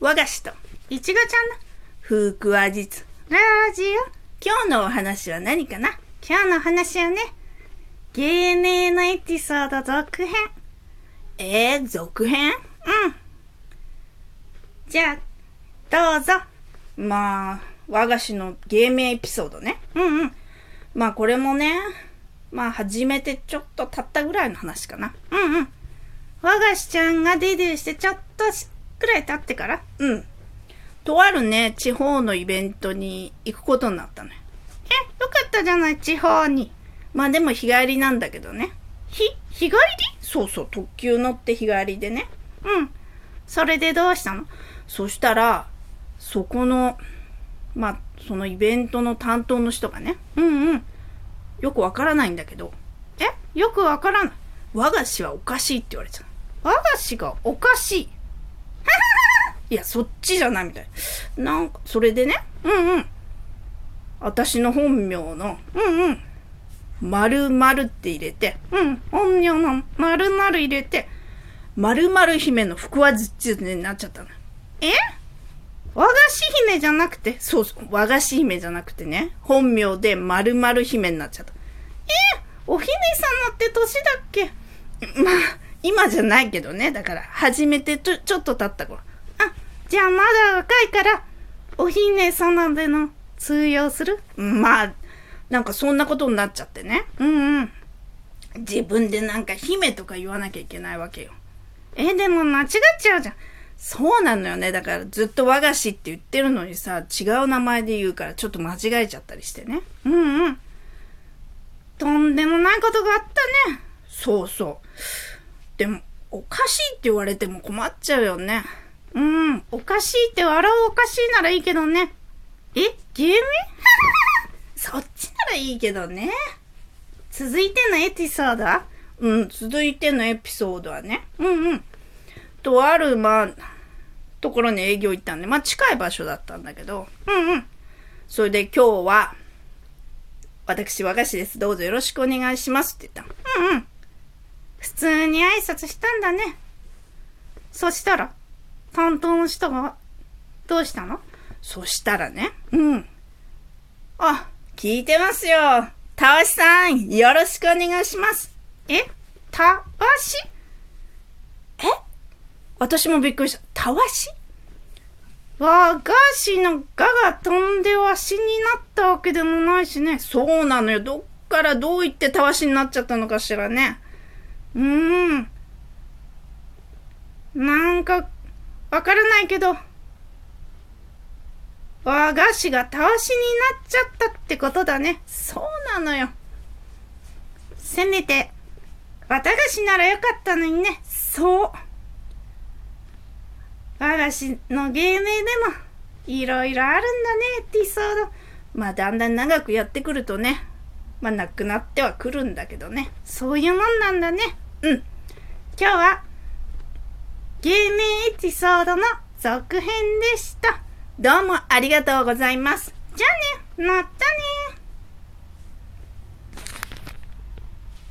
和菓子といちごちゃんの風クア実ラジオ。今日のお話は何かな今日のお話はね、芸名のエピソード続編。えー、続編？うん。じゃあ、どうぞ。まあ、和菓子の芸名エピソードね。うんうん。まあこれもね、まあ始めてちょっと経ったぐらいの話かな。うんうん。和菓子ちゃんがデビューしてちょっとくらい経ってからうん。とあるね、地方のイベントに行くことになったのよ。え、よかったじゃない、地方に。まあでも日帰りなんだけどね。ひ、日帰り？そうそう、特急乗って日帰りでね。うん。それでどうしたの？そしたら、そこの、まあ、そのイベントの担当の人がね、うんうん。よくわからないんだけど、え、よくわからない。和菓子はおかしいって言われちゃう。和菓子がおかしい。いや、そっちじゃないみたい。なんか、それでね、うんうん。私の本名の、うんうん。〇〇って入れて、うん。本名の〇〇入れて、〇〇姫の腹話術になっちゃったの。え？和菓子姫じゃなくて、そうそう、和菓子姫じゃなくてね、本名で〇〇姫になっちゃった。え？お姫様って年だっけ？まあ、今じゃないけどね、だから、初めてちょちょっと経った頃。あ、じゃあまだ若いから、お姫様での通用する？まあ、なんかそんなことになっちゃってね。うんうん。自分でなんか姫とか言わなきゃいけないわけよ。え、でも間違っちゃうじゃん。そうなのよね。だからずっと和菓子って言ってるのにさ、違う名前で言うからちょっと間違えちゃったりしてね。うんうん。とんでもないことがあったね。そうそう。でも、おかしいって言われても困っちゃうよね。うん、おかしいって笑うおかしいならいいけどね。え、芸名 そっちならいいけどね。続いてのエピソードは？うん、続いてのエピソードはね、うんうん。とある、まあ、ところに営業行ったんで、まあ近い場所だったんだけど、うんうん。それで今日は、私和菓子です。どうぞよろしくお願いしますって言った。うんうん。普通に挨拶したんだね。そしたら、担当の人が、どうしたの？そしたらね、うん。あ、聞いてますよ。たわしさん、よろしくお願いします。え？たわし？え？私もびっくりした。たわし？和菓子のがが飛んでわしになったわけでもないしね。そうなのよ。どっからどう言ってたわしになっちゃったのかしらね。うーん。なんか、わからないけど、和菓子がたわしになっちゃったってことだね。そうなのよ。せめて、綿菓子ならよかったのにね。そう。和菓子の芸名でも、いろいろあるんだね、エピソード。まあだんだん長くやってくるとね、まあなくなってはくるんだけどね。そういうもんなんだね。うん。今日は、ゲームエピソードの続編でした。どうもありがとうございます。じゃあね、またね